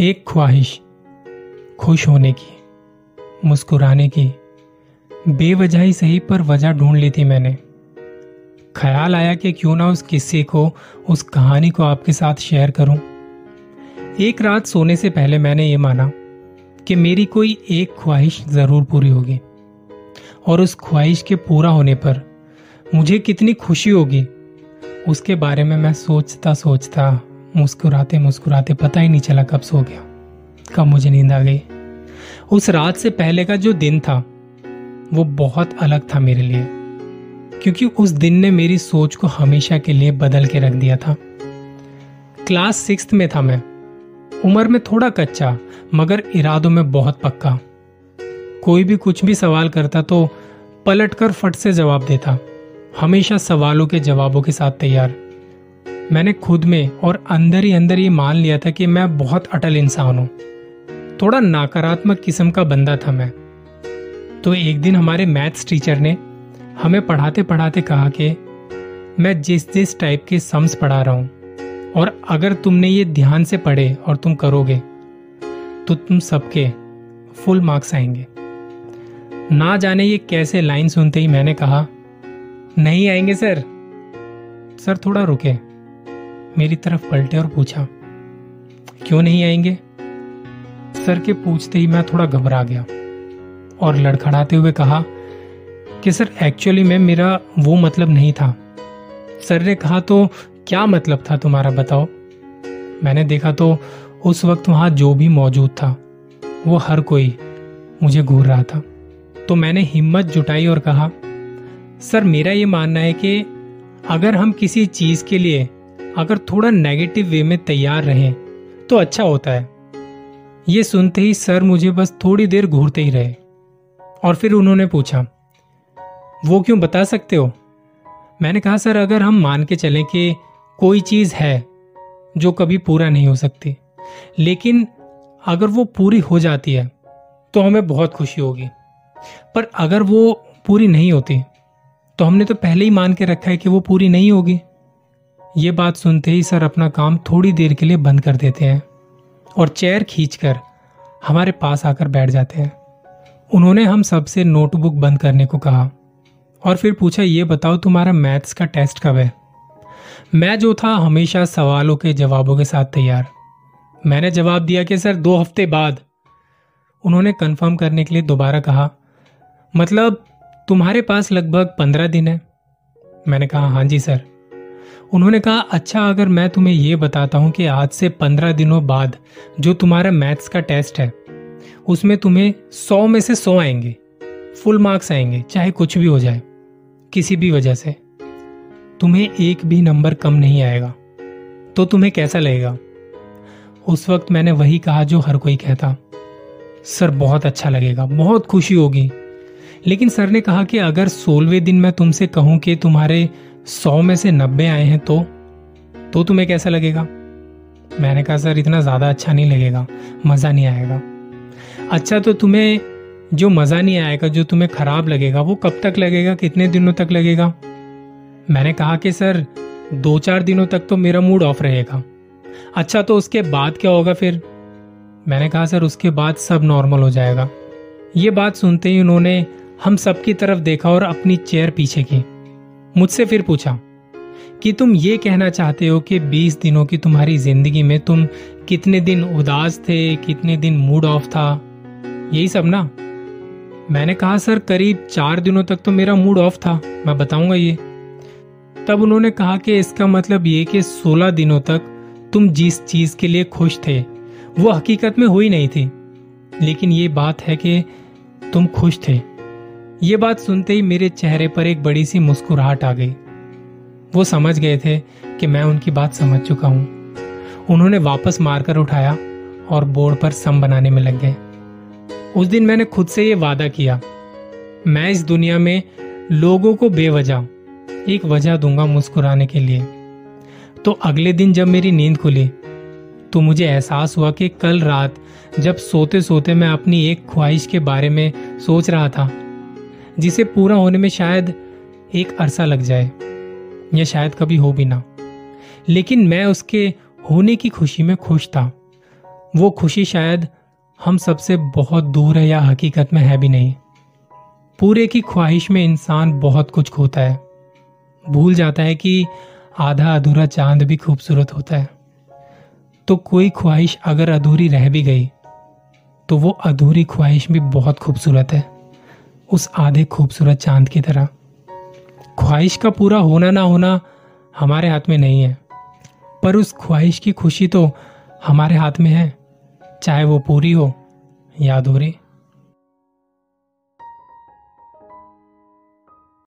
एक ख्वाहिश खुश होने की, मुस्कुराने की, बेवजह सही पर वजह ढूंढ ली थी मैंने। ख्याल आया कि क्यों ना उस किस्से को, उस कहानी को आपके साथ शेयर करूँ। एक रात सोने से पहले मैंने ये माना कि मेरी कोई एक ख्वाहिश ज़रूर पूरी होगी और उस ख्वाहिश के पूरा होने पर मुझे कितनी खुशी होगी, उसके बारे में मैं सोचता सोचता मुस्कुराते मुस्कुराते पता ही नहीं चला कब सो गया। कब मुझे नींद आ गई। उस रात से पहले का जो दिन था, वो बहुत अलग था मेरे लिए। क्योंकि उस दिन ने मेरी सोच को हमेशा के लिए बदल के रख दिया था। क्लास सिक्स में था मैं। उम्र में थोड़ा कच्चा, मगर इरादों में बहुत पक्का। कोई भी कुछ भी सवाल करता तो पलटकर फट से जवाब देता। हमेशा सवालों के जवाबों के साथ तैयार। मैंने खुद में और अंदर ही अंदर ये मान लिया था कि मैं बहुत अटल इंसान हूँ। थोड़ा नकारात्मक किस्म का बंदा था मैं। तो एक दिन हमारे मैथ्स टीचर ने हमें पढ़ाते पढ़ाते कहा कि मैं जिस जिस टाइप के सम्स पढ़ा रहा हूँ और अगर तुमने ये ध्यान से पढ़े और तुम करोगे तो तुम सबके फुल मार्क्स आएँगे। ना जाने ये कैसे लाइन सुनते ही मैंने कहा, नहीं आएँगे, सर। सर, थोड़ा रुके। मेरी तरफ़ पलटे और पूछा, क्यों नहीं आएँगे? सर के पूछते ही मैं थोड़ा घबरा गया और लड़खड़ाते हुए कहा, कि सर एक्चुअली में, मेरा वो मतलब नहीं था। सर ने कहा तो क्या मतलब था तुम्हारा, बताओ? मैंने देखा तो उस वक्त वहाँ जो भी मौजूद था, वो हर कोई मुझे घूर रहा था। तो मैंने हिम्मत जुटाई और कहा, सर, मेरा ये मानना है कि अगर हम किसी चीज़ के लिए अगर थोड़ा नेगेटिव वे में तैयार रहें तो अच्छा होता है। ये सुनते ही सर मुझे बस थोड़ी देर घूरते ही रहे। और फिर उन्होंने पूछा, वो क्यों बता सकते हो? मैंने कहा, सर, अगर हम मान के चलें कि कोई चीज़ है जो कभी पूरा नहीं हो सकती, लेकिन अगर वो पूरी हो जाती है तो हमें बहुत खुशी होगी। पर अगर वो पूरी नहीं होती तो हमने तो पहले ही मान के रखा है कि वो पूरी नहीं होगी। ये बात सुनते ही सर अपना काम थोड़ी देर के लिए बंद कर देते हैं और चेयर खींचकर हमारे पास आकर बैठ जाते हैं। उन्होंने हम सबसे नोटबुक बंद करने को कहा और फिर पूछा, ये बताओ तुम्हारा मैथ्स का टेस्ट कब है? मैं जो था हमेशा सवालों के जवाबों के साथ तैयार। मैंने जवाब दिया कि सर दो हफ़्ते बाद। उन्होंने कंफर्म करने के लिए दोबारा कहा मतलब तुम्हारे पास लगभग पंद्रह दिन है? मैंने कहा हाँ जी सर। उन्होंने कहा अच्छा अगर मैं तुम्हें यह बताता हूँ कि आज से पंद्रह दिनों बाद जो तुम्हारा मैथ्स का टेस्ट है, उसमें तुम्हें सौ में से सौ आएँगे, फुल मार्क्स आएँगे, चाहे कुछ भी हो जाए, किसी भी वजह से, तुम्हें एक भी नंबर कम नहीं आएगा तो तुम्हें कैसा लगेगा? उस वक्त मैंने वही कहा जो हर कोई कहता, सर, बहुत अच्छा लगेगा, बहुत खुशी होगी। लेकिन सर ने कहा कि अगर सोलहवें दिन मैं तुमसे कहूँ कि तुम्हारे सौ में से नब्बे आए हैं तो? तो तुम्हें कैसा लगेगा? मैंने कहा, सर, इतना ज़्यादा अच्छा नहीं लगेगा। मज़ा नहीं आएगा। अच्छा तो तुम्हें जो मज़ा नहीं आएगा, जो तुम्हें खराब लगेगा, वो कब तक लगेगा? कितने दिनों तक लगेगा? मैंने कहा कि, सर दो चार दिनों तक तो मेरा मूड ऑफ़ रहेगा। अच्छा तो उसके बाद क्या होगा फिर? मैंने कहा, सर, उसके बाद सब नॉर्मल हो जाएगा। ये बात सुनते ही उन्होंने हम सबकी तरफ़ देखा और अपनी चेयर पीछे की। मुझसे फिर पूछा, कि तुम ये कहना चाहते हो कि 20 दिनों की तुम्हारी ज़िंदगी में तुम कितने दिन उदास थे, कितने दिन मूड ऑफ़ था? यही सब ना? मैंने कहा, सर, करीब चार दिनों तक तो मेरा मूड ऑफ़ था, मैं बताऊँगा ये। तब उन्होंने कहा कि इसका मतलब ये कि 16 दिनों तक तुम जिस चीज़ के लिए खुश थे, वो हकीकत में हुई नहीं थी। लेकिन ये बात है कि तुम खुश थे। ये बात सुनते ही मेरे चेहरे पर एक बड़ी सी मुस्कुराहट आ गई। वो समझ गए थे कि मैं उनकी बात समझ चुका हूँ। उन्होंने वापस मारकर उठाया और बोर्ड पर सम बनाने में लग गए। उस दिन मैंने खुद से ये वादा किया, मैं इस दुनिया में लोगों को बेवजह, एक वजह दूँगा मुस्कुराने के लिए। तो अगले दिन जब मेरी नींद खुली तो मुझे एहसास हुआ कि कल रात जब सोते सोते मैं अपनी एक ख्वाहिश के बारे में सोच रहा था जिसे पूरा होने में शायद एक अरसा लग जाए, या शायद कभी हो भी ना। लेकिन मैं उसके होने की खुशी में खुश था। वो खुशी शायद हम सबसे बहुत दूर है या हकीकत में है भी नहीं। पूरे की ख्वाहिश में इंसान बहुत कुछ खोता है। भूल जाता है कि आधा अधूरा चाँद भी खूबसूरत होता है। तो कोई ख्वाहिश अगर अधूरी रह भी गई तो वो अधूरी ख्वाहिश भी बहुत खूबसूरत है। उस आधे खूबसूरत चाँद की तरह। ख्वाहिश का पूरा होना ना होना हमारे हाथ में नहीं है। पर उस ख्वाहिश की खुशी तो हमारे हाथ में है, चाहे वो पूरी हो या अधूरी।